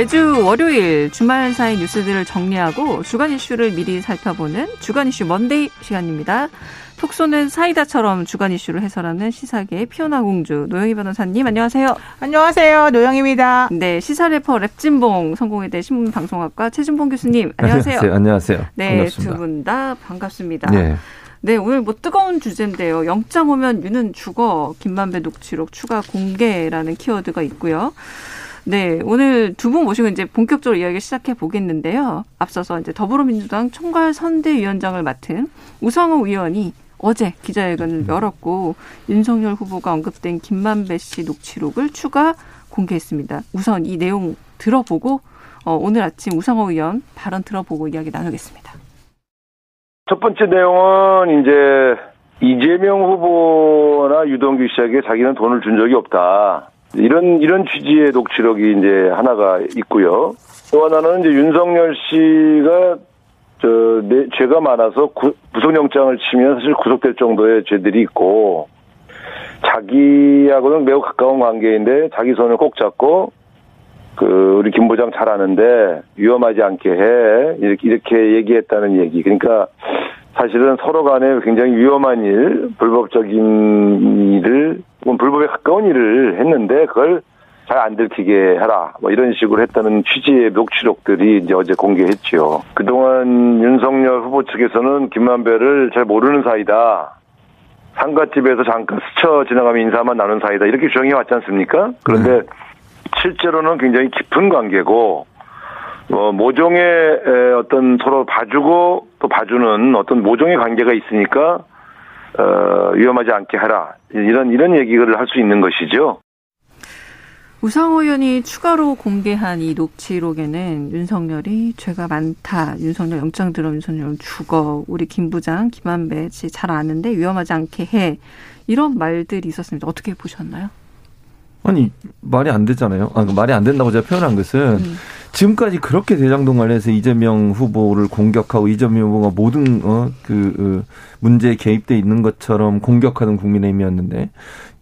매주 월요일 주말 사이 뉴스들을 정리하고 주간 이슈를 미리 살펴보는 주간 이슈 Monday 시간입니다. 톡 쏘는 사이다처럼 주간 이슈를 해설하는 시사계의 피오나 공주 노영희 변호사님 안녕하세요. 안녕하세요. 노영희입니다. 네, 시사 래퍼 랩진봉 성공회대 신문방송학과 최진봉 교수님 안녕하세요. 안녕하세요. 안녕하세요. 네, 두 분 다 반갑습니다. 네. 네, 오늘 뭐 뜨거운 주제인데요. 영장 오면 유는 죽어 김만배 녹취록 추가 공개라는 키워드가 있고요. 네, 오늘 두 분 모시고 이제 본격적으로 이야기 시작해 보겠는데요. 앞서서 이제 더불어민주당 총괄 선대위원장을 맡은 우상호 의원이 어제 기자회견을 열었고 윤석열 후보가 언급된 김만배 씨 녹취록을 추가 공개했습니다. 우선 이 내용 들어보고 어, 오늘 아침 우상호 의원 발언 들어보고 이야기 나누겠습니다. 첫 번째 내용은 이제 이재명 후보나 유동규 씨에게 자기는 돈을 준 적이 없다. 이런 이런 취지의 녹취록이 이제 하나가 있고요. 또 하나는 이제 윤석열 씨가 저 내, 죄가 많아서 구, 구속영장을 치면 사실 구속될 정도의 죄들이 있고 자기하고는 매우 가까운 관계인데 자기 손을 꼭 잡고 그 우리 김 부장 잘 아는데 위험하지 않게 해 이렇게 이렇게 얘기했다는 얘기. 그러니까 사실은 서로 간에 굉장히 위험한 일, 불법적인 일을, 불법에 가까운 일을 했는데 그걸 잘 안 들키게 해라. 뭐 이런 식으로 했다는 취지의 녹취록들이 이제 어제 공개했지요. 그동안 윤석열 후보 측에서는 김만배를 잘 모르는 사이다. 상가집에서 잠깐 스쳐 지나가면 인사만 나눈 사이다. 이렇게 주장해 왔지 않습니까? 그런데 네. 실제로는 굉장히 깊은 관계고 어, 모종의 어떤 서로 봐주고 또 봐주는 어떤 모종의 관계가 있으니까 어, 위험하지 않게 하라 이런 이런 얘기를 할 수 있는 것이죠. 우상호 의원이 추가로 공개한 이 녹취록에는 윤석열이 죄가 많다. 윤석열 영장 들어 윤석열 죽어. 우리 김 부장 김한배 씨잘 아는데 위험하지 않게 해. 이런 말들이 있었습니다. 어떻게 보셨나요? 아니 말이 안 되잖아요. 아, 그 말이 안 된다고 제가 표현한 것은 음. 지금까지 그렇게 대장동 관련해서 이재명 후보를 공격하고 이재명 후보가 모든 어그 그 문제에 개입돼 있는 것처럼 공격하는 국민의힘이었는데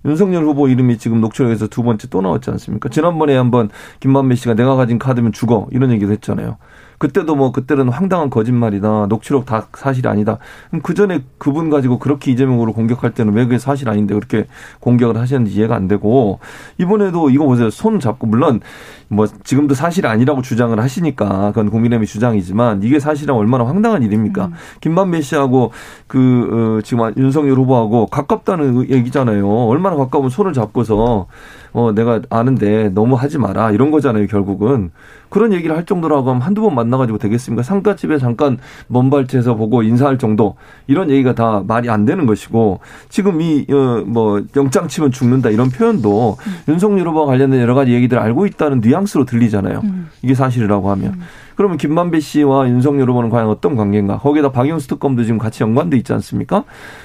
윤석열 후보 이름이 지금 녹취록에서 두 번째 또 나왔지 않습니까? 지난번에 한번 김만배 씨가 내가 가진 카드면 죽어 이런 얘기도 했잖아요. 그때도 뭐 그때는 황당한 거짓말이다. 녹취록 다 사실이 아니다. 그 전에 그분 가지고 그렇게 이재명으로 공격할 때는 왜 그게 사실 아닌데 그렇게 공격을 하셨는지 이해가 안 되고 이번에도 이거 보세요. 손 잡고 물론 뭐 지금도 사실 아니라고 주장을 하시니까 그건 국민의힘의 주장이지만 이게 사실은 얼마나 황당한 일입니까? 음. 김만배 씨하고 그 어, 지금 윤석열 후보하고 가깝다는 얘기잖아요. 얼마나 가까우면 손을 잡고서 어 내가 아는데 너무 하지 마라 이런 거잖아요. 결국은 그런 얘기를 할 정도라고 하면 한두 번 만나가지고 되겠습니까? 상가집에 잠깐 먼발치에서 보고 인사할 정도 이런 얘기가 다 말이 안 되는 것이고 지금 이뭐 어, 영장 치면 죽는다 이런 표현도 음. 윤석열 후보와 관련된 여러 가지 얘기들 알고 있다는 뉘앙스로 들리잖아요. 음. 이게 사실이라고 하면. 음. 그러면 김만배 씨와 윤석열 후보는 과연 어떤 관계인가? 거기에다 박영수 특검도 지금 같이 연관돼 있지 않습니까?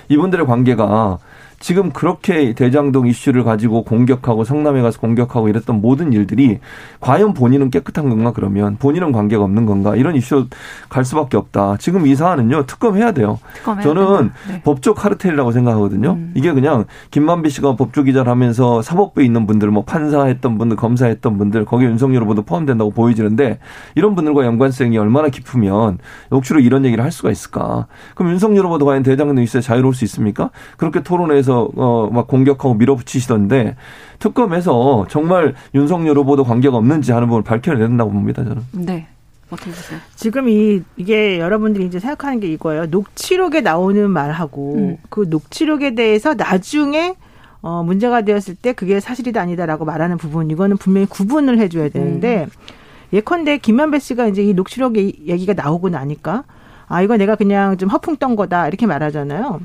이분들의 관계가 지금 그렇게 대장동 이슈를 가지고 공격하고 성남에 가서 공격하고 이랬던 모든 일들이 과연 본인은 깨끗한 건가 그러면 본인은 관계가 없는 건가 이런 이슈 갈 수밖에 없다. 지금 이 사안은요 특검해야 돼요. 저는 네. 법적 카르텔이라고 생각하거든요. 음. 이게 그냥 김만배 씨가 법조 기자를 하면서 사법부에 있는 분들 뭐 판사했던 분들 검사했던 분들 거기에 윤석열 후보도 포함된다고 보여지는데 이런 분들과 연관성이 얼마나 깊으면 억지로 이런 얘기를 할 수가 있을까? 그럼 윤석열 후보도 과연 대장동 이슈에 자유로울 수 있습니까? 그렇게 토론해서 대해서 어 막 공격하고 밀어붙이시던데 특검에서 정말 윤석열 후보도 관계가 없는지 하는 부분을 밝혀내야 된다고 봅니다 저는. 네. 어떻게 보세요? 지금 이 이게 여러분들이 이제 생각하는 게 이거예요. 녹취록에 나오는 말하고 음. 그 녹취록에 대해서 나중에 어 문제가 되었을 때 그게 사실이다 아니다라고 말하는 부분 이거는 분명히 구분을 해줘야 되는데 음. 예컨대 김현배 씨가 이제 이 녹취록에 얘기가 나오고 나니까 아 이거 내가 그냥 좀 허풍 떤 거다 이렇게 말하잖아요.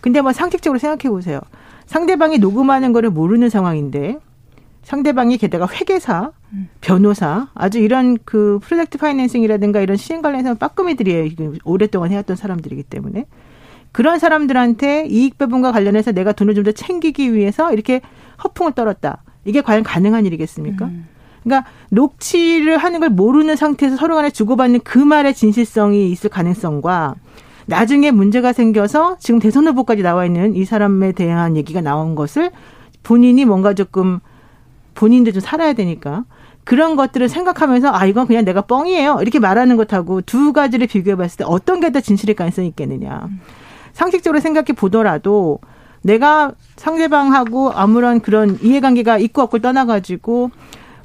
근데 뭐 상식적으로 생각해 보세요. 상대방이 녹음하는 거를 모르는 상황인데 상대방이 게다가 회계사 변호사 아주 이런 그 프로젝트 파이낸싱이라든가 이런 시행 관련해서 빠꾸미들이에요. 오랫동안 해왔던 사람들이기 때문에 그런 사람들한테 이익 배분과 관련해서 내가 돈을 좀 더 챙기기 위해서 이렇게 허풍을 떨었다. 이게 과연 가능한 일이겠습니까? 음. 그러니까 녹취를 하는 걸 모르는 상태에서 서로 간에 주고받는 그 말의 진실성이 있을 가능성과 나중에 문제가 생겨서 지금 대선 후보까지 나와 있는 이 사람에 대한 얘기가 나온 것을 본인이 뭔가 조금 본인도 좀 살아야 되니까 그런 것들을 생각하면서 아 이건 그냥 내가 뻥이에요. 이렇게 말하는 것하고 두 가지를 비교해 봤을 때 어떤 게 더 진실일 가능성이 있겠느냐. 상식적으로 생각해 보더라도 내가 상대방하고 아무런 그런 이해관계가 있고 없고 떠나가지고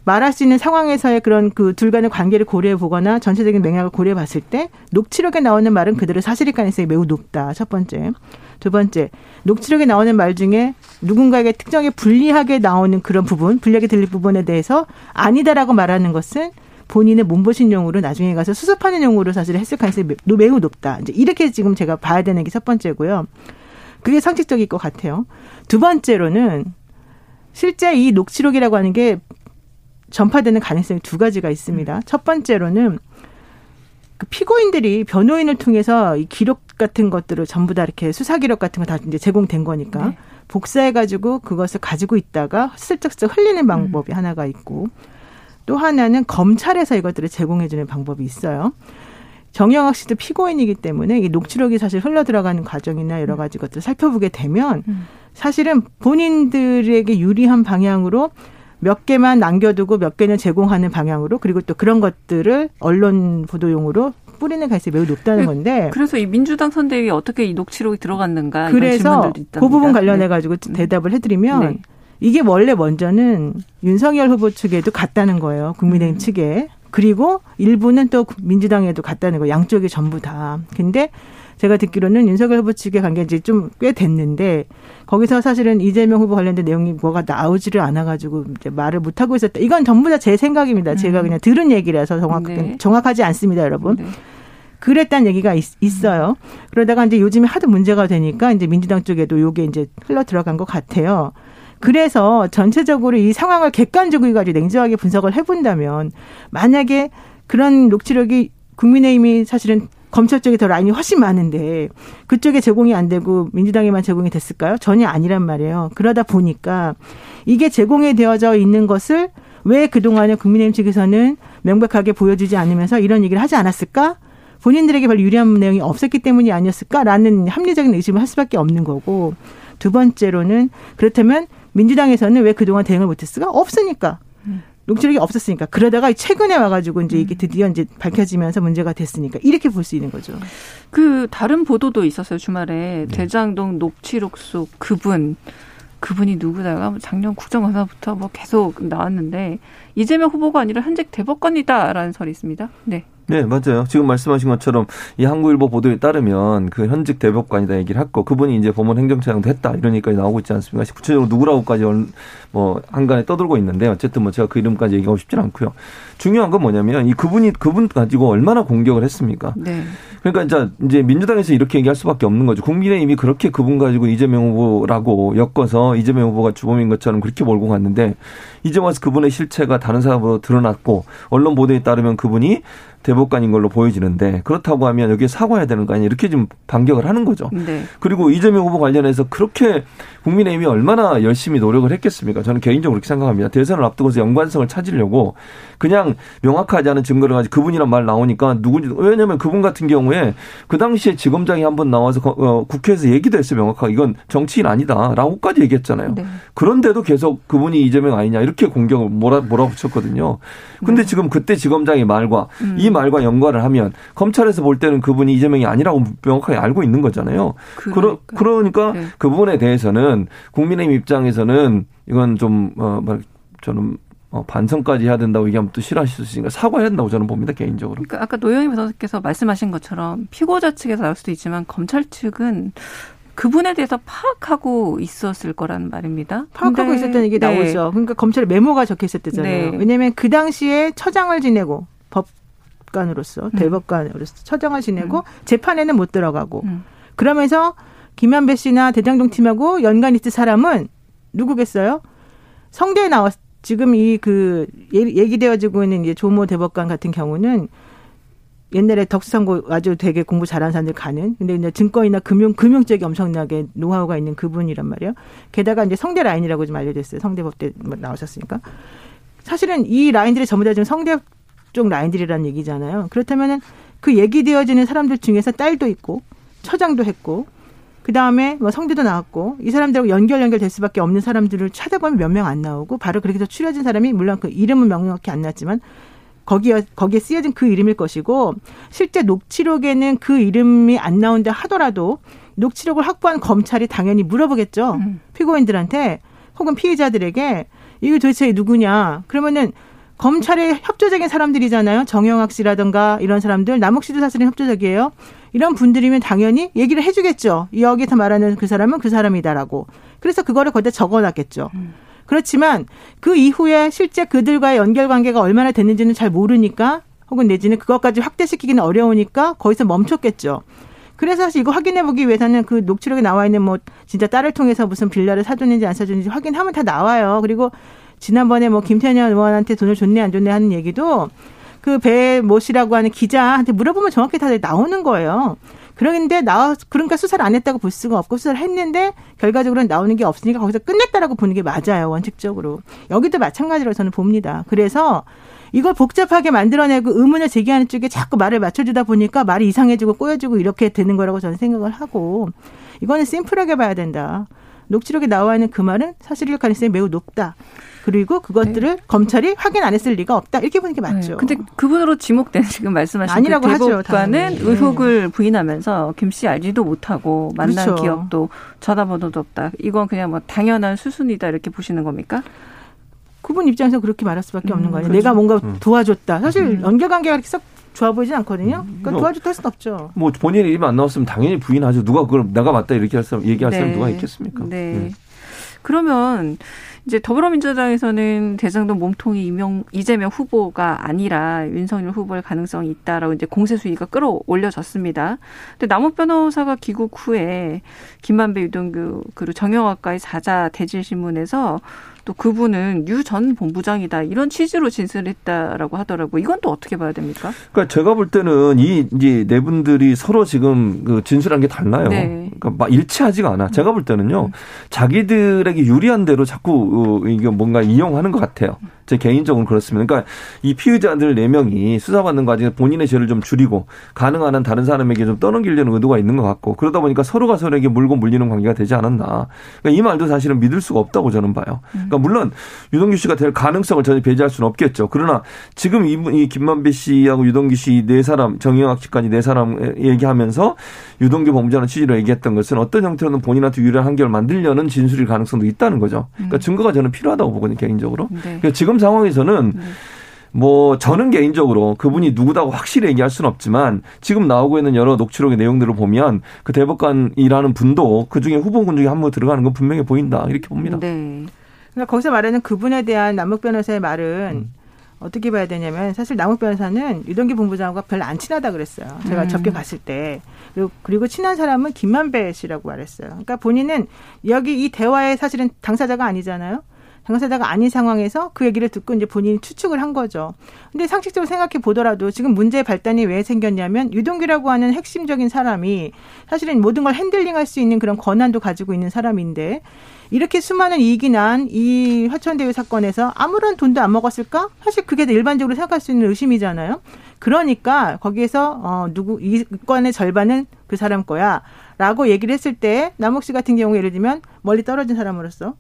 말할 수 있는 상황에서의 그런 그 둘 간의 관계를 고려해 보거나 전체적인 맥락을 고려해 봤을 때 녹취록에 나오는 말은 그대로 사실일 가능성이 매우 높다. 첫 번째. 두 번째. 녹취록에 나오는 말 중에 누군가에게 특정에 불리하게 나오는 그런 부분, 불리하게 들릴 부분에 대해서 아니다라고 말하는 것은 본인의 몸보신 용으로 나중에 가서 수습하는 용으로 사실 했을 가능성이 매우 높다. 이제 이렇게 지금 제가 봐야 되는 게 첫 번째고요. 그게 상식적일 것 같아요. 두 번째로는 실제 이 녹취록이라고 하는 게 전파되는 가능성이 두 가지가 있습니다. 첫 번째로는 그 피고인들이 변호인을 통해서 이 기록 같은 것들을 전부 다 이렇게 수사 기록 같은 거 다 이제 제공된 거니까 네. 복사해 가지고 그것을 가지고 있다가 슬쩍슬쩍 흘리는 방법이 음. 하나가 있고 또 하나는 검찰에서 이것들을 제공해 주는 방법이 있어요. 정영학 씨도 피고인이기 때문에 이 녹취록이 사실 흘러 들어가는 과정이나 여러 가지 것들을 살펴보게 되면 음. 사실은 본인들에게 유리한 방향으로 몇 개만 남겨두고 몇 개는 제공하는 방향으로 그리고 또 그런 것들을 언론 보도용으로 뿌리는 가능성이 매우 높다는 네. 건데. 그래서 이 민주당 선대위에 어떻게 이 녹취록이 들어갔는가 그래서 그 부분 관련해 가지고 네. 대답을 해드리면 네. 이게 원래 먼저는 윤석열 후보 측에도 갔다는 거예요. 국민의힘 음. 측에. 그리고 일부는 또 민주당에도 갔다는 거 양쪽이 전부 다. 근데 제가 듣기로는 윤석열 후보 측의 관계 이제 좀꽤 됐는데 거기서 사실은 이재명 후보 관련된 내용이 뭐가 나오지를 않아가지고 이제 말을 못 하고 있었다. 이건 전부 다 제 생각입니다. 음. 제가 그냥 들은 얘기라서 정확 네. 정확하지 않습니다, 여러분. 네. 그랬다는 얘기가 있, 어요 그러다가 이제 요즘에 하도 문제가 되니까 이제 민주당 쪽에도 요게 이제 흘러 들어간 것 같아요. 그래서 전체적으로 이 상황을 객관적으로 가지고 냉정하게 분석을 해본다면 만약에 그런 녹취록이 국민의힘이 사실은 검찰 쪽에 더 라인이 훨씬 많은데 그쪽에 제공이 안 되고 민주당에만 제공이 됐을까요? 전혀 아니란 말이에요. 그러다 보니까 이게 제공이 되어져 있는 것을 왜 그동안에 국민의힘 측에서는 명백하게 보여주지 않으면서 이런 얘기를 하지 않았을까? 본인들에게 별로 유리한 내용이 없었기 때문이 아니었을까라는 합리적인 의심을 할 수밖에 없는 거고 두 번째로는 그렇다면 민주당에서는 왜 그동안 대응을 못했을까? 없으니까. 녹취록이 없었으니까 그러다가 최근에 와가지고 이제 이게 음. 드디어 이제 밝혀지면서 문제가 됐으니까 이렇게 볼 수 있는 거죠. 그 다른 보도도 있었어요 주말에 네. 대장동 녹취록 속 그분 그분이 누구다가 작년 국정원사부터 뭐 계속 나왔는데 이재명 후보가 아니라 현직 대법관이다라는 설이 있습니다. 네. 네, 맞아요. 지금 말씀하신 것처럼 이 한국일보 보도에 따르면 그 현직 대법관이다 얘기를 했고 그분이 이제 법원 행정처장도 했다 이런 얘기까지 나오고 있지 않습니까? 구체적으로 누구라고까지 뭐 한간에 떠들고 있는데 어쨌든 뭐 제가 그 이름까지 얘기하고 싶지는 않고요. 중요한 건 뭐냐면 이 그분이 그분 가지고 얼마나 공격을 했습니까? 네. 그러니까 이제 민주당에서 이렇게 얘기할 수밖에 없는 거죠. 국민의힘이 그렇게 그분 가지고 이재명 후보라고 엮어서 이재명 후보가 주범인 것처럼 그렇게 몰고 갔는데 이제 와서 그분의 실체가 다른 사람으로 드러났고 언론 보도에 따르면 그분이 대법관인 걸로 보여지는데 그렇다고 하면 여기에 사과해야 되는 거 아니냐 이렇게 좀 반격을 하는 거죠. 네. 그리고 이재명 후보 관련해서 그렇게 국민의힘이 얼마나 열심히 노력을 했겠습니까? 저는 개인적으로 그렇게 생각합니다. 대선을 앞두고서 연관성을 찾으려고 그냥 명확하지 않은 증거를 가지고 그분이란 말 나오니까 누군지 왜냐하면 그분 같은 경우에 그 당시에 지검장이 한 번 나와서 어, 국회에서 얘기도 했어요 명확하게 이건 정치인 아니다라고까지 얘기했잖아요. 네. 그런데도 계속 그분이 이재명 아니냐 이렇게 공격을 몰아 몰아붙였거든요. 근데 네. 지금 그때 지검장의 말과 음. 이 말과 연관을 하면 검찰에서 볼 때는 그분이 이재명이 아니라고 명확하게 알고 있는 거잖아요. 그러니까, 그러, 그러니까 네. 그 부분에 대해서는 국민의힘 입장에서는 이건 좀 어, 저는 어, 반성까지 해야 된다고 얘기하면 또 싫어하실 수 있으니까 사과해야 된다고 저는 봅니다 개인적으로. 그러니까 아까 노영희 변호사께서 말씀하신 것처럼 피고자 측에서 나올 수도 있지만 검찰 측은 그분에 대해서 파악하고 있었을 거라는 말입니다. 파악하고 있었다는 얘기 네. 나오죠. 그러니까 검찰에 메모가 적혀 있었대잖아요. 네. 왜냐하면 그 당시에 처장을 지내고 법 관으로서 음. 대법관으로서 처장을 지내고 음. 재판에는 못 들어가고 음. 그러면서 김한배 씨나 대장동 팀하고 연관 있을 사람은 누구겠어요? 성대에 나왔 지금 이 그 얘기되어지고 있는 이제 조모 대법관 같은 경우는 옛날에 덕수상고 아주 되게 공부 잘하는 사람들 가는 근데 이제 증권이나 금융 금융 쪽에 엄청나게 노하우가 있는 그분이란 말이에요. 게다가 이제 성대 라인이라고 좀 알려졌어요. 성대법대 나오셨으니까 사실은 이 라인들이 전부 다 지금 성대 쪽 라인들이라는 얘기잖아요. 그렇다면은 그 얘기되어지는 사람들 중에서 딸도 있고 처장도 했고 그 다음에 뭐 성대도 나왔고 이 사람들하고 연결 연결될 수밖에 없는 사람들을 찾아보면 몇 명 안 나오고 바로 그렇게 해서 추려진 사람이 물론 그 이름은 명확히 안 났지만 거기에 거기에 쓰여진 그 이름일 것이고 실제 녹취록에는 그 이름이 안 나온다 하더라도 녹취록을 확보한 검찰이 당연히 물어보겠죠 음. 피고인들한테 혹은 피의자들에게 이게 도대체 누구냐 그러면은 검찰의 협조적인 사람들이잖아요 정영학 씨라든가 이런 사람들 남욱 씨도 사실은 협조적이에요 이런 분들이면 당연히 얘기를 해주겠죠 여기서 말하는 그 사람은 그 사람이다라고 그래서 그거를 거기다 적어놨겠죠. 음. 그렇지만 그 이후에 실제 그들과의 연결 관계가 얼마나 됐는지는 잘 모르니까 혹은 내지는 그것까지 확대시키기는 어려우니까 거기서 멈췄겠죠. 그래서 사실 이거 확인해 보기 위해서는 그 녹취록에 나와 있는 뭐 진짜 딸을 통해서 무슨 빌라를 사줬는지 안 사줬는지 확인하면 다 나와요. 그리고 지난번에 뭐 김태년 의원한테 돈을 줬네 안 줬네 하는 얘기도 그 배모 씨라고 하는 기자한테 물어보면 정확히 다 나오는 거예요. 그런데 나 그러니까 수사를 안 했다고 볼 수가 없고 수사를 했는데 결과적으로는 나오는 게 없으니까 거기서 끝냈다라고 보는 게 맞아요 원칙적으로 여기도 마찬가지로 저는 봅니다. 그래서 이걸 복잡하게 만들어내고 의문을 제기하는 쪽에 자꾸 말을 맞춰주다 보니까 말이 이상해지고 꼬여지고 이렇게 되는 거라고 저는 생각을 하고 이거는 심플하게 봐야 된다. 녹취록에 나와 있는 그 말은 사실일 가능성이 매우 높다. 그리고 그것들을 네. 검찰이 확인 안 했을 리가 없다. 이렇게 보는 게 네. 맞죠. 네. 근데 그분으로 지목된 지금 말씀하신 그 아니라고 그 대법관은 하죠, 의혹을 네. 부인하면서 김 씨 알지도 못하고 만난 그렇죠. 기억도 전화번호도 없다. 이건 그냥 뭐 당연한 수순이다 이렇게 보시는 겁니까? 그분 입장에서 그렇게 말할 수밖에 음, 없는 거예요. 그렇죠. 내가 뭔가 음. 도와줬다. 사실 음. 연결관계가 그렇게 썩 좋아 보이지 않거든요. 음. 그러니까 뭐, 도와줬다 할 수는 없죠. 뭐 본인 이름 안 나왔으면 당연히 부인하죠. 누가 그걸 내가 맞다 이렇게 할 사람 얘기할 네. 사람 누가 있겠습니까? 네. 음. 그러면 이제 더불어민주당에서는 대장동 몸통이 이명 이재명 후보가 아니라 윤석열 후보일 가능성이 있다라고 이제 공세 수위가 끌어올려졌습니다. 근데 남욱 변호사가 귀국 후에 김만배 유동규 그리고 정영학과의 사자 대질 신문에서 또 그분은 유 전 본부장이다 이런 취지로 진술했다라고 하더라고. 이건 또 어떻게 봐야 됩니까? 그러니까 제가 볼 때는 이 이제 네 분들이 서로 지금 그 진술한 게 달라요. 네. 그러니까 막 일치하지가 않아. 제가 볼 때는요. 음. 자기들에게 유리한 대로 자꾸 어, 이게 뭔가 이용하는 것 같아요. 제 개인적으로 그렇습니다. 그러니까 이 피의자들 4명이 수사받는 과정에 본인의 죄를 좀 줄이고 가능한 한 다른 사람에게 좀 떠넘기려는 의도가 있는 것 같고 그러다 보니까 서로가 서로에게 물고 물리는 관계가 되지 않았나. 그러니까 이 말도 사실은 믿을 수가 없다고 저는 봐요. 그러니까 물론 유동규 씨가 될 가능성을 전혀 배제할 수는 없겠죠. 그러나 지금 이분, 이 김만배 씨하고 유동규 씨 네 사람, 정영학 씨까지 네 사람 얘기하면서 유동규 범죄하는 취지로 얘기했던 것은 어떤 형태로는 본인한테 유리한 한결 만들려는 진술일 가능성도 있다는 거죠. 그러니까 음. 증거가 저는 필요하다고 보거든요, 개인적으로. 네. 그러니까 지금 상황에서는 네. 뭐 저는 개인적으로 그분이 누구다고 확실히 얘기할 수는 없지만 지금 나오고 있는 여러 녹취록의 내용들을 보면 그 대법관이라는 분도 그 중에 후보군 중에 한 분 들어가는 건 분명히 보인다 이렇게 봅니다. 네. 그러니까 거기서 말하는 그분에 대한 남욱 변호사의 말은 음. 어떻게 봐야 되냐면 사실 남욱 변호사는 유동기 본부장과 별로 안 친하다 그랬어요. 제가 음. 접견 갔을 때. 그리고, 그리고 친한 사람은 김만배 씨라고 말했어요. 그러니까 본인은 여기 이 대화에 사실은 당사자가 아니잖아요. 당사자가 아닌 상황에서 그 얘기를 듣고 이제 본인이 추측을 한 거죠. 근데 상식적으로 생각해 보더라도 지금 문제의 발단이 왜 생겼냐면 유동규라고 하는 핵심적인 사람이 사실은 모든 걸 핸들링할 수 있는 그런 권한도 가지고 있는 사람인데 이렇게 수많은 이익이 난 이 화천대유 사건에서 아무런 돈도 안 먹었을까? 사실 그게 일반적으로 생각할 수 있는 의심이잖아요. 그러니까 거기에서 어 누구 이 건의 절반은 그 사람 거야라고 얘기를 했을 때 남욱 씨 같은 경우 예를 들면 멀리 떨어진 사람으로서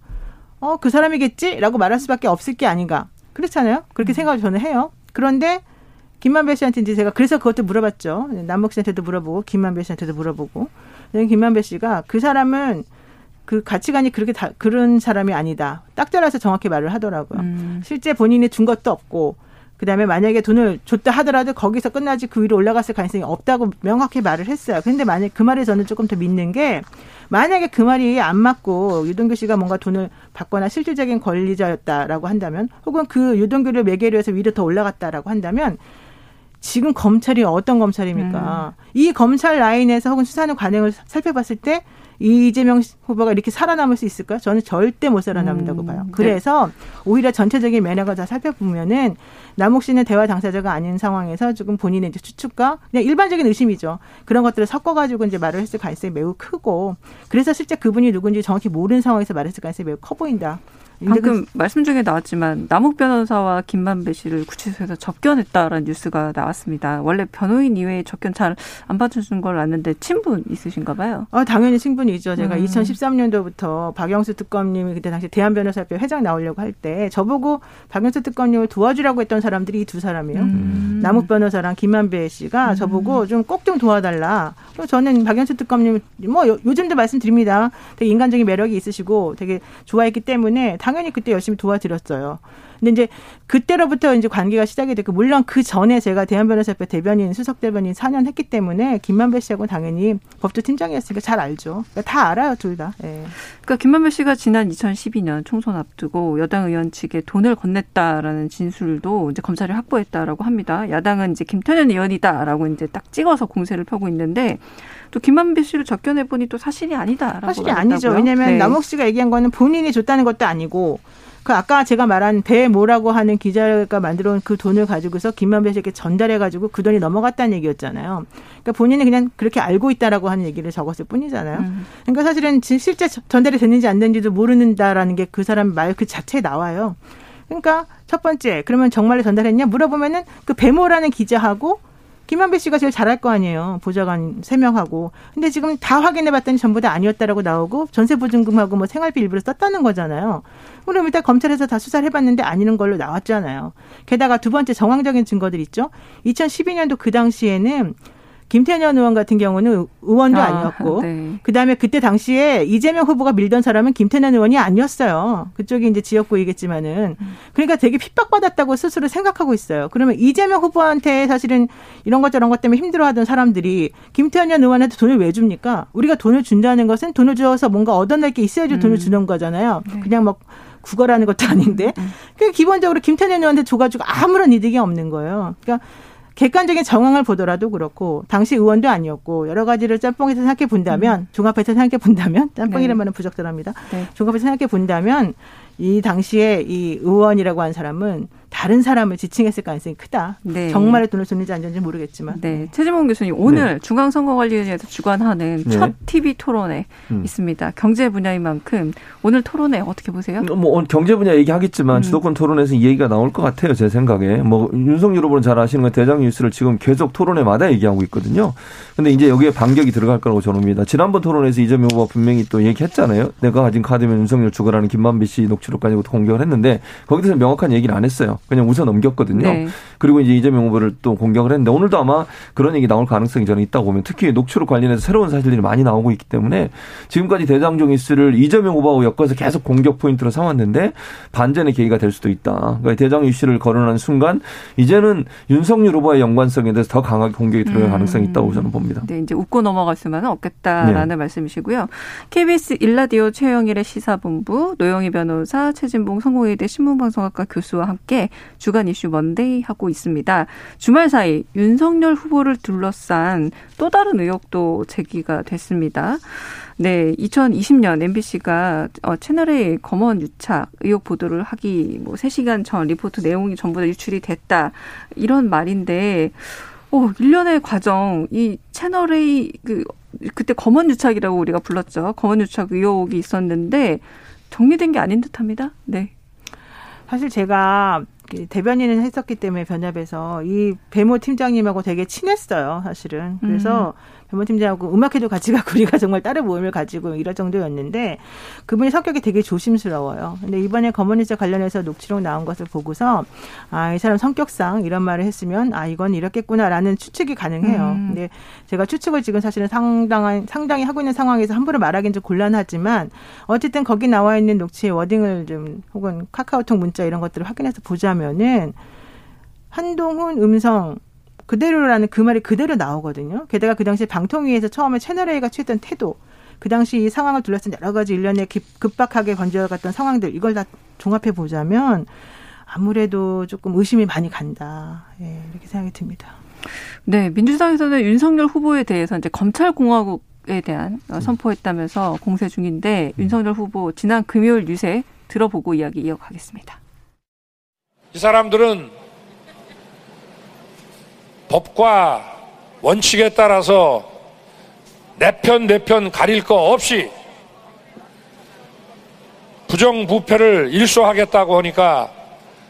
어 그 사람이겠지라고 말할 수밖에 없을 게 아닌가 그렇잖아요. 그렇게 음. 생각을 저는 해요. 그런데 김만배 씨한테 이제 제가 그래서 그것도 물어봤죠. 남욱 씨한테도 물어보고 김만배 씨한테도 물어보고 김만배 씨가 그 사람은 그 가치관이 그렇게 다 그런 사람이 아니다. 딱 잘라서 정확히 말을 하더라고요. 음. 실제 본인이 준 것도 없고 그다음에 만약에 돈을 줬다 하더라도 거기서 끝나지 그 위로 올라갔을 가능성이 없다고 명확히 말을 했어요. 근데 만약 그 말에 저는 조금 더 믿는 게 만약에 그 말이 안 맞고 유동규 씨가 뭔가 돈을 받거나 실질적인 권리자였다라고 한다면 혹은 그 유동규를 매개로 해서 위로 더 올라갔다라고 한다면 지금 검찰이 어떤 검찰입니까? 음. 이 검찰 라인에서 혹은 수사는 관행을 살펴봤을 때 이재명 후보가 이렇게 살아남을 수 있을까? 저는 절대 못 살아남는다고 음. 봐요. 네. 그래서 네. 오히려 전체적인 매너가 다 살펴보면은 남욱 씨는 대화 당사자가 아닌 상황에서 조금 본인의 이제 추측과 그냥 일반적인 의심이죠. 그런 것들을 섞어가지고 이제 말을 했을 가능성이 매우 크고 그래서 실제 그분이 누군지 정확히 모르는 상황에서 말했을 가능성이 매우 커 보인다. 방금 그... 말씀 중에 나왔지만 남욱 변호사와 김만배 씨를 구치소에서 접견했다라는 뉴스가 나왔습니다. 원래 변호인 이외에 접견 잘 안 받쳐준 걸 아는데 친분 있으신가 봐요? 아 당연히 친분이죠. 제가 음. 2013년도부터 박영수 특검님이 그때 당시 대한변호사협회 회장 나오려고 할 때 저보고 박영수 특검님을 도와주라고 했던 사람들이 이 두 사람이에요. 음. 남욱 변호사랑 김만배 씨가 음. 저보고 좀 꼭좀 좀 도와달라. 저는 박영수 특검님 뭐 요즘도 말씀드립니다. 되게 인간적인 매력이 있으시고 되게 좋아했기 때문에 당연히 그때 열심히 도와드렸어요. 근데 이제 그때로부터 이제 관계가 시작이 됐고 물론 그 전에 제가 대한변호사협회 대변인 수석 대변인 4년 했기 때문에 김만배 씨하고는 당연히 법조 팀장이었으니까 잘 알죠. 그러니까 다 알아요 둘 다. 예. 그러니까 김만배 씨가 지난 2012년 총선 앞두고 여당 의원 측에 돈을 건넸다라는 진술도 이제 검찰이 확보했다라고 합니다. 야당은 이제 김태년 의원이다라고 이제 딱 찍어서 공세를 펴고 있는데 또 김만배 씨를 접견해 보니 또 사실이 아니다라고 사실이 아니죠. 왜냐하면 네. 남욱 씨가 얘기한 거는 본인이 줬다는 것도 아니고 그 아까 제가 말한 배모라고 하는 기자가 만들어 온 그 돈을 가지고서 김만배 씨에게 전달해 가지고 그 돈이 넘어갔다는 얘기였잖아요. 그러니까 본인이 그냥 그렇게 알고 있다라고 하는 얘기를 적었을 뿐이잖아요. 음. 그러니까 사실은 실제 전달이 됐는지 안 됐는지도 모르는다라는 게 그 사람 말 그 자체에 나와요. 그러니까 첫 번째 그러면 정말로 전달했냐 물어보면은 그 배모라는 기자하고 김한배 씨가 제일 잘할 거 아니에요. 보좌관 세명하고 근데 지금 다 확인해 봤더니 전부 다 아니었다라고 나오고 전세보증금하고 뭐 생활비 일부러 썼다는 거잖아요. 그럼 일단 검찰에서 다 수사를 해봤는데 아니는 걸로 나왔잖아요. 게다가 두 번째 정황적인 증거들 있죠. 2012년도 그 당시에는 김태년 의원 같은 경우는 의원도 아, 아니었고 네. 그다음에 그때 당시에 이재명 후보가 밀던 사람은 김태년 의원이 아니었어요. 그쪽이 이제 지역구이겠지만은 그러니까 되게 핍박받았다고 스스로 생각하고 있어요. 그러면 이재명 후보한테 사실은 이런 것 저런 것 때문에 힘들어하던 사람들이 김태년 의원한테 돈을 왜 줍니까? 우리가 돈을 준다는 것은 돈을 줘서 뭔가 얻어낼 게 있어야지 음. 돈을 주는 거잖아요. 네. 그냥 막 국어라는 것도 아닌데. 음. 그 기본적으로 김태년 의원한테 줘가지고 아무런 이득이 없는 거예요. 그러니까 객관적인 정황을 보더라도 그렇고 당시 의원도 아니었고 여러 가지를 짬뽕에서 생각해 본다면 음. 종합해서 생각해 본다면 짬뽕이라는 네. 말은 부적절합니다. 네. 종합해서 생각해 본다면 이 당시에 이 의원이라고 한 사람은 다른 사람을 지칭했을 가능성이 크다. 네. 정말의 돈을 줬는지 안 줬는지 모르겠지만. 네. 최지봉 교수님 오늘 네. 중앙선거관리위원회에서 주관하는 네. 첫 TV 토론회 음. 있습니다. 경제 분야인 만큼 오늘 토론회 어떻게 보세요? 뭐 경제 분야 얘기하겠지만 음. 주도권 토론에서 이 얘기가 나올 것 같아요. 제 생각에. 뭐 윤석열 후보는 잘 아시는 건 대장 뉴스를 지금 계속 토론회마다 얘기하고 있거든요. 근데 이제 여기에 반격이 들어갈 거라고 저는 봅니다. 지난번 토론에서 이재명 후보가 분명히 또 얘기했잖아요. 내가 가진 카드면 윤석열 죽으라는 김만배 씨 녹취록까지 공격을 했는데 거기서 명확한 얘기를 안 했어요. 그냥 웃어 넘겼거든요. 네. 그리고 이제 이재명 후보를 또 공격을 했는데 오늘도 아마 그런 얘기 나올 가능성이 저는 있다고 보면 특히 녹취록 관련해서 새로운 사실들이 많이 나오고 있기 때문에 지금까지 대장정 이슈를 이재명 후보하고 엮어서 계속 공격 포인트로 삼았는데 반전의 계기가 될 수도 있다. 그러니까 대장 이슈를 거론하는 순간 이제는 윤석열 후보의 연관성에 대해서 더 강하게 공격이 들어갈 음. 가능성이 있다고 저는 봅니다. 네, 이제 웃고 넘어갈 수만은 없겠다라는 네. 말씀이시고요. KBS 일라디오 최영일의 시사본부 노영희 변호사 최진봉 성공회대 신문방송학과 교수와 함께 주간 이슈 Monday 하고 있습니다. 주말 사이 윤석열 후보를 둘러싼 또 다른 의혹도 제기가 됐습니다. 네, 2020년 MBC가 어, 채널A 검언 유착 의혹 보도를 하기 뭐 3시간 전 리포트 내용이 전부 다 유출이 됐다. 이런 말인데 어, 일련의 과정 이 채널A 그 그때 검언 유착이라고 우리가 불렀죠. 검언 유착 의혹이 있었는데 정리된 게 아닌 듯 합니다. 네. 사실 제가 대변인을 했었기 때문에 변협에서 이 배모 팀장님하고 되게 친했어요, 사실은. 그래서 음. 변호팀장하고 음악회도 같이 가고 우리가 정말 다른 모임을 가지고 이럴 정도였는데 그분이 성격이 되게 조심스러워요. 근데 이번에 검언일자 관련해서 녹취록 나온 것을 보고서 아, 이 사람 성격상 이런 말을 했으면 아, 이건 이렇겠구나라는 추측이 가능해요. 음. 근데 제가 추측을 지금 사실은 상당한, 상당히 하고 있는 상황에서 함부로 말하기는 좀 곤란하지만 어쨌든 거기 나와 있는 녹취의 워딩을 좀 혹은 카카오톡 문자 이런 것들을 확인해서 보자면은 한동훈 음성 그대로라는 그 말이 그대로 나오거든요. 게다가 그 당시 방통위에서 처음에 채널A가 취했던 태도, 그 당시 이 상황을 둘러싼 여러 가지 일련의 급박하게 번져갔던 상황들 이걸 다 종합해 보자면 아무래도 조금 의심이 많이 간다. 예, 이렇게 생각이 듭니다. 네, 민주당에서는 윤석열 후보에 대해서 이제 검찰공화국 에 대한 선포했다면서 공세 중인데 윤석열 후보 지난 금요일 유세 들어보고 이야기 이어가겠습니다. 이 사람들은 법과 원칙에 따라서 내 편, 내 편 가릴 거 없이 부정부패를 일소하겠다고 하니까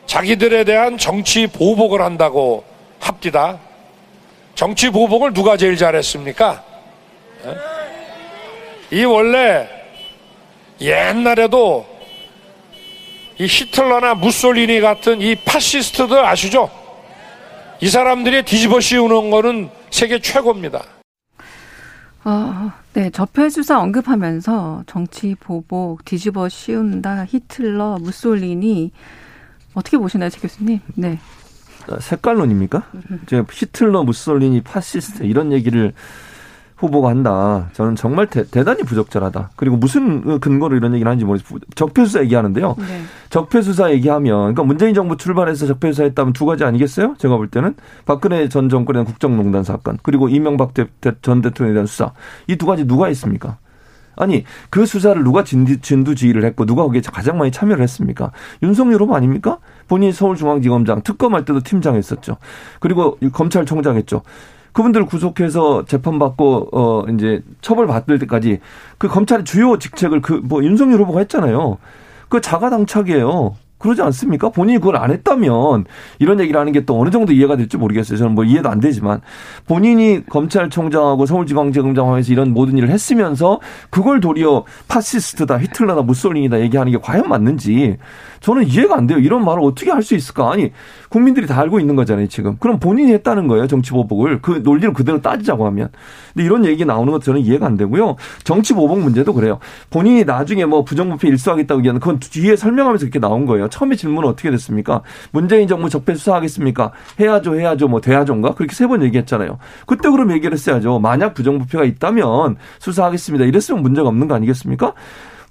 자기들에 대한 정치 보복을 한다고 합디다. 정치 보복을 누가 제일 잘했습니까? 이 원래 옛날에도 이 히틀러나 무솔리니 같은 이 파시스트들 아시죠? 이 사람들이 뒤집어 씌우는 거는 세계 최고입니다. 아, 네, 적폐 수사 언급하면서 정치 보복, 뒤집어 씌운다, 히틀러, 무솔리니 어떻게 보시나요, 제 교수님? 네. 색깔론입니까? 이제 히틀러, 무솔리니, 파시스트 이런 얘기를 후보가 한다. 저는 정말 대, 단히 부적절하다. 그리고 무슨 근거로 이런 얘기를 하는지 모르겠어요. 적폐수사 얘기하는데요. 네. 적폐수사 얘기하면, 그러니까 문재인 정부 출발해서 적폐수사 했다면 두 가지 아니겠어요? 제가 볼 때는. 박근혜 전 정권에 대한 국정농단 사건, 그리고 이명박 전 대통령에 대한 수사. 이 두 가지 누가 했습니까? 아니 그 수사를 누가 진두, 진두지휘를 했고 누가 거기에 가장 많이 참여를 했습니까? 윤석열 후보 아닙니까? 본인이 서울중앙지검장 특검할 때도 팀장 했었죠. 그리고 검찰총장 했죠. 그분들 구속해서 재판받고 어 이제 처벌받을 때까지 그 검찰의 주요 직책을 그 뭐 윤석열 후보가 했잖아요. 그 자가당착이에요. 그러지 않습니까? 본인이 그걸 안 했다면 이런 얘기를 하는 게 또 어느 정도 이해가 될지 모르겠어요. 저는 뭐 이해도 안 되지만 본인이 검찰총장하고 서울지방재검장 하면서 이런 모든 일을 했으면서 그걸 도리어 파시스트다, 히틀러다, 무솔리니다 얘기하는 게 과연 맞는지 저는 이해가 안 돼요. 이런 말을 어떻게 할 수 있을까? 아니 국민들이 다 알고 있는 거잖아요, 지금. 그럼 본인이 했다는 거예요, 정치보복을. 그 논리를 그대로 따지자고 하면. 근데 이런 얘기 나오는 것 저는 이해가 안 되고요. 정치보복 문제도 그래요. 본인이 나중에 뭐 부정부패 일수하겠다고 얘기하는 그건 뒤에 설명하면서 그렇게 나온 거예요. 처음에 질문은 어떻게 됐습니까? 문재인 정부 적폐 수사하겠습니까? 해야죠, 해야죠, 뭐 돼야죠인가? 그렇게 세 번 얘기했잖아요. 그때 그럼 얘기를 했어야죠. 만약 부정부패가 있다면 수사하겠습니다. 이랬으면 문제가 없는 거 아니겠습니까?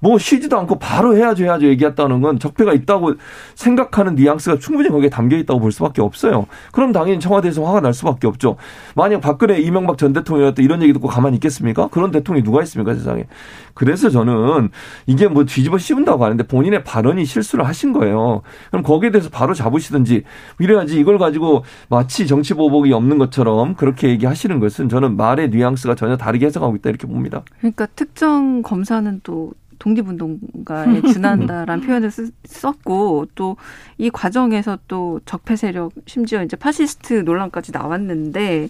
뭐 쉬지도 않고 바로 해야죠 해야죠 얘기했다는 건 적폐가 있다고 생각하는 뉘앙스가 충분히 거기에 담겨 있다고 볼 수밖에 없어요. 그럼 당연히 청와대에서 화가 날 수밖에 없죠. 만약 박근혜 이명박 전 대통령이었다 이런 얘기 듣고 가만히 있겠습니까? 그런 대통령이 누가 있습니까 세상에. 그래서 저는 이게 뭐 뒤집어 씌운다고 하는데 본인의 발언이 실수를 하신 거예요. 그럼 거기에 대해서 바로 잡으시든지 이래야지 이걸 가지고 마치 정치 보복이 없는 것처럼 그렇게 얘기하시는 것은 저는 말의 뉘앙스가 전혀 다르게 해석하고 있다 이렇게 봅니다. 그러니까 특정 검사는 또 독립운동가에 준한다라는 표현을 쓰, 썼고 또 이 과정에서 또 적폐 세력 심지어 이제 파시스트 논란까지 나왔는데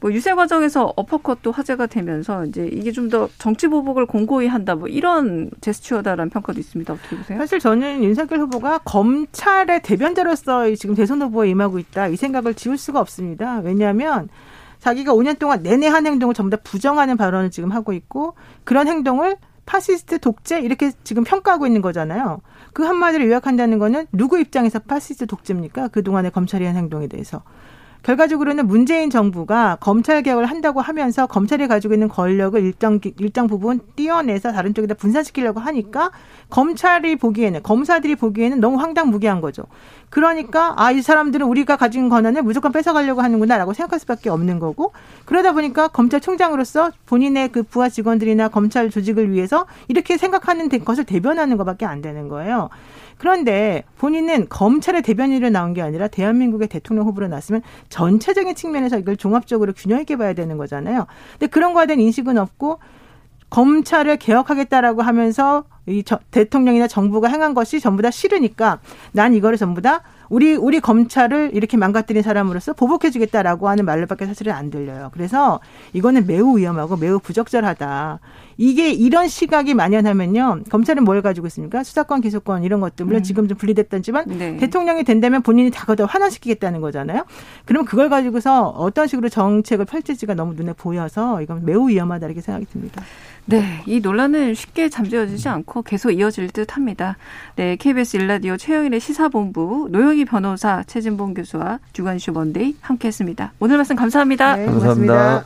뭐 유세 과정에서 어퍼컷도 화제가 되면서 이제 이게 좀 더 정치 보복을 공고히 한다 뭐 이런 제스처다라는 평가도 있습니다. 어떻게 보세요? 사실 저는 윤석열 후보가 검찰의 대변자로서 지금 대선 후보에 임하고 있다 이 생각을 지울 수가 없습니다. 왜냐하면 자기가 5년 동안 내내 한 행동을 전부 다 부정하는 발언을 지금 하고 있고 그런 행동을 파시스트 독재 이렇게 지금 평가하고 있는 거잖아요. 그 한마디를 요약한다는 거는 누구 입장에서 파시스트 독재입니까? 그동안의 검찰이 한 행동에 대해서. 결과적으로는 문재인 정부가 검찰 개혁을 한다고 하면서 검찰이 가지고 있는 권력을 일정 일정 부분 떼어내서 다른 쪽에다 분산시키려고 하니까 검찰이 보기에는 검사들이 보기에는 너무 황당무계한 거죠. 그러니까 아 이 사람들은 우리가 가진 권한을 무조건 뺏어가려고 하는구나라고 생각할 수밖에 없는 거고 그러다 보니까 검찰총장으로서 본인의 그 부하 직원들이나 검찰 조직을 위해서 이렇게 생각하는 것을 대변하는 것밖에 안 되는 거예요. 그런데 본인은 검찰의 대변인으로 나온 게 아니라 대한민국의 대통령 후보로 나왔으면 전체적인 측면에서 이걸 종합적으로 균형 있게 봐야 되는 거잖아요. 근데 그런 거에 대한 인식은 없고 검찰을 개혁하겠다라고 하면서 이 저, 대통령이나 정부가 행한 것이 전부 다 싫으니까 난 이거를 전부 다 우리 우리 검찰을 이렇게 망가뜨린 사람으로서 보복해주겠다라고 하는 말로밖에 사실은 안 들려요. 그래서 이거는 매우 위험하고 매우 부적절하다. 이게 이런 시각이 만연하면요. 검찰은 뭘 가지고 있습니까? 수사권, 기소권 이런 것들 물론 음. 지금 좀 분리됐던지만 네. 대통령이 된다면 본인이 다 거다 환원시키겠다는 거잖아요. 그럼 그걸 가지고서 어떤 식으로 정책을 펼칠지가 너무 눈에 보여서 이건 매우 위험하다 이렇게 생각이 듭니다. 네, 이 논란은 쉽게 잠재워지지 않고 계속 이어질 듯 합니다. 네, KBS 일라디오 최영일의 시사본부 노영 희 변호사 최진봉 교수와 주간슈 먼데이 함께 했습니다. 오늘 말씀 감사합니다. 네, 감사합니다. 고맙습니다.